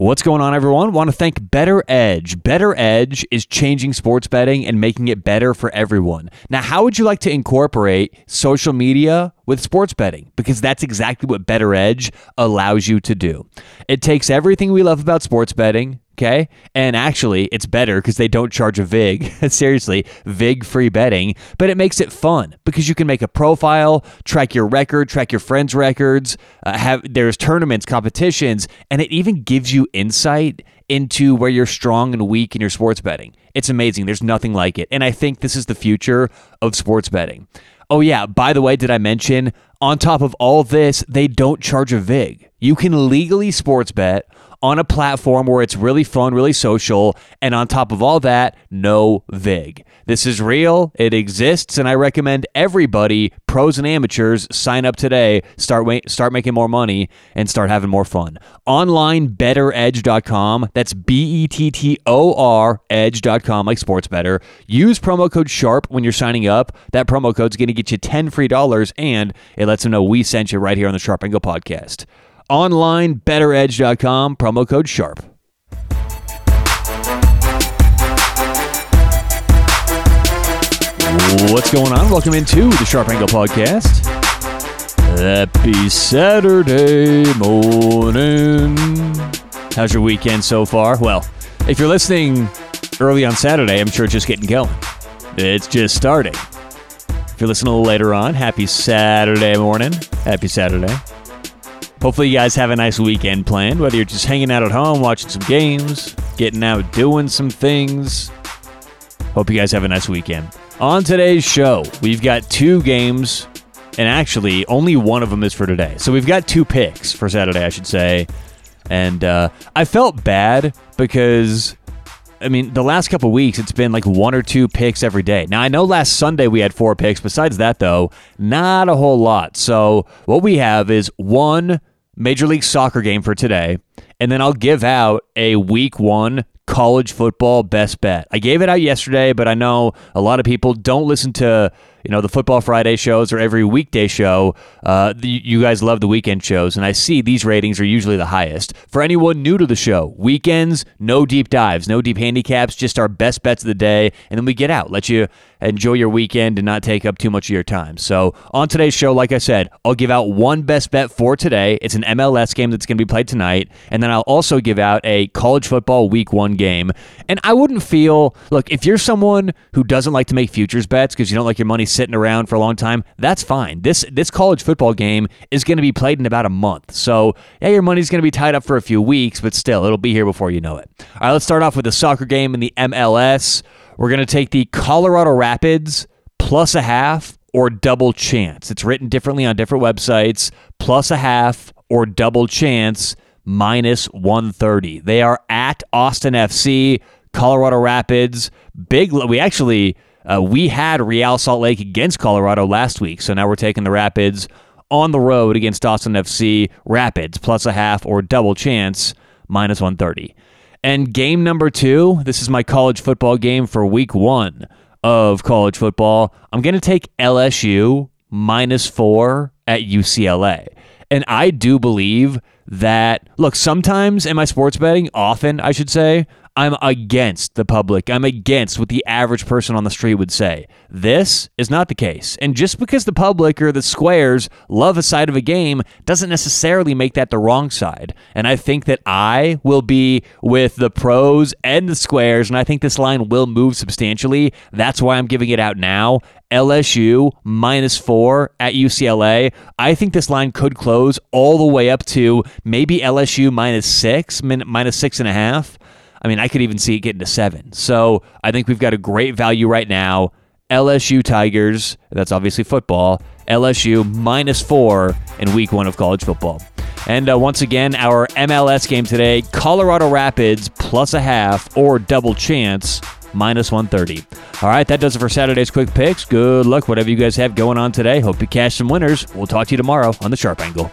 What's going on, everyone? Want to thank BettorEdge. Better Edge is changing sports betting and making it better for everyone. Now, how would you like to incorporate social media with sports betting? Because that's exactly what BettorEdge allows you to do. It takes everything we love about sports betting, okay? And actually, it's better because they don't charge a VIG. Seriously, VIG free betting, but it makes it fun because you can make a profile, track your record, track your friends' records, uh, have there's tournaments, competitions, and it even gives you insight into where you're strong and weak in your sports betting. It's amazing. There's nothing like it. And I think this is the future of sports betting. Oh, yeah, by the way, did I mention on top of all this, they don't charge a VIG. You can legally sports bet on a platform where it's really fun, really social, and on top of all that, no VIG. This is real, it exists, and I recommend everybody, pros and amateurs, sign up today, start start making more money, and start having more fun. OnlineBettorEdge.com. That's B E T T O R Edge.com, like sports better. Use promo code SHARP when you're signing up. That promo code is going to get you 10 free dollars, and it lets them know we sent you right here on the Sharp Angle podcast onlinebettoredge.com, promo code SHARP. What's going on? Welcome into the Sharp Angle Podcast. Happy Saturday morning. How's your weekend so far? Well, if you're listening early on Saturday, I'm sure it's just getting going. It's just starting. If you're listening a little later on, happy Saturday morning. Happy Saturday. Hopefully, you guys have a nice weekend planned, whether you're just hanging out at home, watching some games, getting out doing some things. Hope you guys have a nice weekend. On today's show, we've got two games, and actually, only one of them is for today. So we've got two picks for Saturday, I should say. And uh, I felt bad because I mean, the last couple weeks, it's been like one or two picks every day. Now, I know last Sunday we had four picks. Besides that, though, not a whole lot. So, what we have is one Major League Soccer game for today, and then I'll give out a week one college football best bet. I gave it out yesterday, but I know a lot of people don't listen to you know the football friday shows or every weekday show uh, the, you guys love the weekend shows and i see these ratings are usually the highest for anyone new to the show weekends no deep dives no deep handicaps just our best bets of the day and then we get out let you enjoy your weekend and not take up too much of your time. So, on today's show, like I said, I'll give out one best bet for today. It's an MLS game that's going to be played tonight. And then I'll also give out a college football week one game. And I wouldn't feel, look, if you're someone who doesn't like to make futures bets because you don't like your money sitting around for a long time, that's fine. This, this college football game is going to be played in about a month. So, yeah, your money's going to be tied up for a few weeks, but still, it'll be here before you know it. All right, let's start off with the soccer game in the MLS. We're going to take the Colorado Rapids plus a half or double chance. It's written differently on different websites. Plus a half or double chance minus 130. They are at Austin FC, Colorado Rapids. Big. We actually uh, we had Real Salt Lake against Colorado last week, so now we're taking the Rapids on the road against Austin FC. Rapids plus a half or double chance minus 130. And game number two, this is my college football game for week one of college football. I'm going to take LSU minus four at UCLA. And I do believe that, look, sometimes in my sports betting, often I should say, I'm against the public. I'm against what the average person on the street would say. This is not the case. And just because the public or the squares love a side of a game doesn't necessarily make that the wrong side. And I think that I will be with the pros and the squares, and I think this line will move substantially. That's why I'm giving it out now. LSU minus four at UCLA. I think this line could close all the way up to maybe LSU minus six, minus six and a half. I mean, I could even see it getting to seven. So I think we've got a great value right now. LSU Tigers, that's obviously football. LSU minus four in week one of college football. And uh, once again, our MLS game today Colorado Rapids plus a half or double chance minus 130. All right, that does it for Saturday's quick picks. Good luck, whatever you guys have going on today. Hope you cash some winners. We'll talk to you tomorrow on the Sharp Angle.